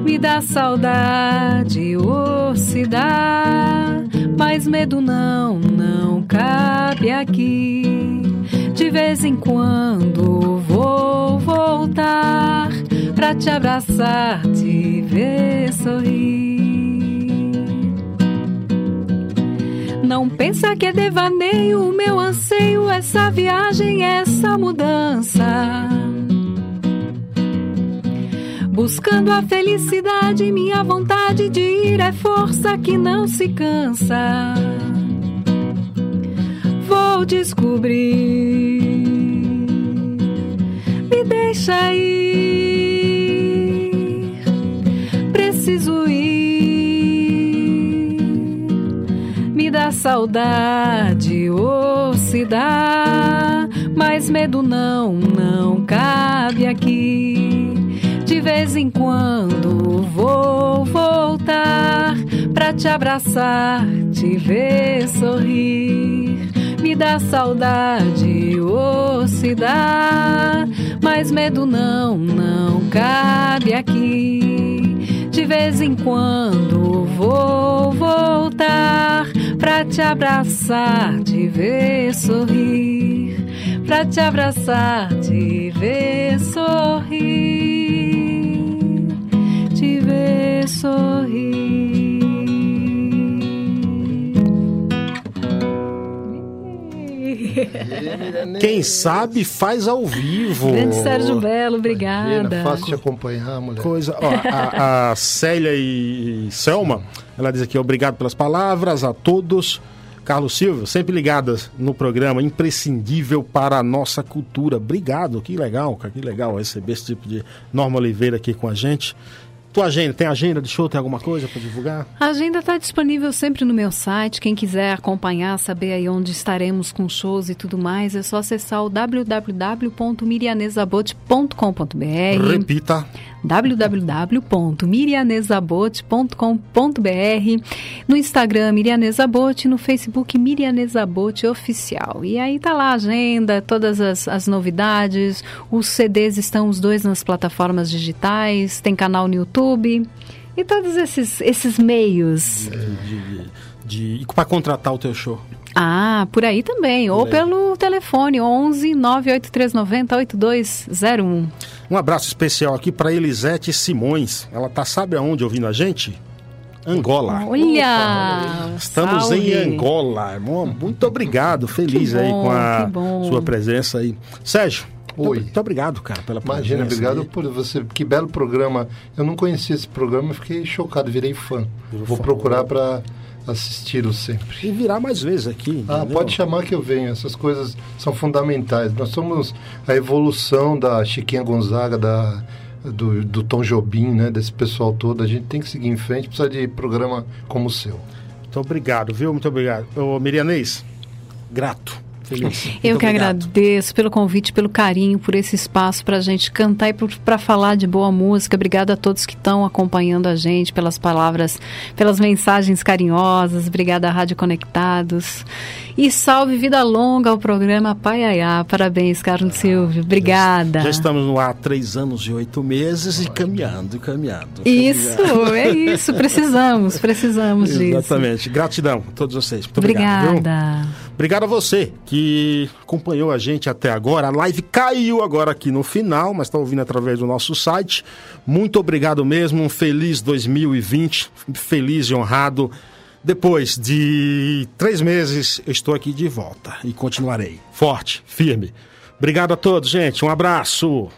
me dá saudade, se dá, mas medo não, não cabe aqui. De vez em quando vou voltar pra te abraçar, te ver sorrir. Não pensa que é devaneio, o meu anseio, essa viagem, essa mudança. Buscando a felicidade, minha vontade de ir é força que não se cansa. Vou descobrir, deixa ir. Preciso ir, me dá saudade, ou se dá, mas medo não, não cabe aqui. De vez em quando vou voltar pra te abraçar, te ver sorrir. Me dá saudade, ou se dá, mas medo não, não cabe aqui. De vez em quando vou voltar pra te abraçar, te ver sorrir. Pra te abraçar, te ver sorrir, te ver sorrir. Quem sabe faz ao vivo. Grande Sérgio Belo, obrigada. Imagina, fácil de acompanhar, mulher. Coisa, ó, a, a Célia e Selma, ela diz aqui, obrigado pelas palavras a todos. Carlos Silva, sempre ligadas no programa, imprescindível para a nossa cultura. Obrigado, que legal, cara, que legal receber esse tipo de Norma Oliveira aqui com a gente. Tua agenda, tem agenda de show, tem alguma coisa para divulgar? A agenda está disponível sempre no meu site. Quem quiser acompanhar, saber aí onde estaremos com shows e tudo mais, é só acessar o www.mirianesabote.com.br. Repita www.mirianesabote.com.br no Instagram Mirianesabote, no Facebook Mirianesabote Oficial. E aí tá lá a agenda, todas as, as novidades, os CDs estão os dois nas plataformas digitais, tem canal no YouTube e todos esses, esses meios. De, de, de para contratar o teu show. Ah, por aí também. Por ou aí. pelo telefone 11 98390 8201. Um abraço especial aqui para Elisete Simões. Ela tá, sabe aonde ouvindo a gente? Angola. Olha! Estamos salve. em Angola. Muito obrigado, feliz bom, aí com a sua presença aí. Sérgio, Oi. Muito obrigado, cara, pela presença. Imagina, obrigado aí. por você. Que belo programa. Eu não conhecia esse programa, fiquei chocado, virei fã. Vou procurar para assisti-lo sempre. E virar mais vezes aqui. Ah, pode chamar que eu venho. Essas coisas são fundamentais. Nós somos a evolução da Chiquinha Gonzaga, da, do, do Tom Jobim, né? Desse pessoal todo. A gente tem que seguir em frente, precisa de programa como o seu. Muito obrigado, viu? Muito obrigado. Ô, Mirianês, grato Eu que obrigado. agradeço pelo convite, pelo carinho, por esse espaço para a gente cantar e para falar de boa música. Obrigada a todos que estão acompanhando a gente, pelas palavras, pelas mensagens carinhosas. Obrigada à Rádio Conectados. E salve vida longa ao programa Paiaiá. Parabéns, Carlos ah, Silvio. Obrigada. Já, estamos no ar há três anos e oito meses e caminhando, caminhando. Isso, caminhando. é isso. Precisamos, precisamos disso. Exatamente. Gratidão a todos vocês. Muito obrigada. Obrigado, obrigado a você que acompanhou a gente até agora. A live caiu agora aqui no final, mas está ouvindo através do nosso site. Muito obrigado mesmo. Um feliz 2020. Feliz e honrado depois de três meses, estou aqui de volta e continuarei forte, firme. Obrigado a todos, gente. Um abraço.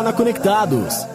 Paiaiana Conectados.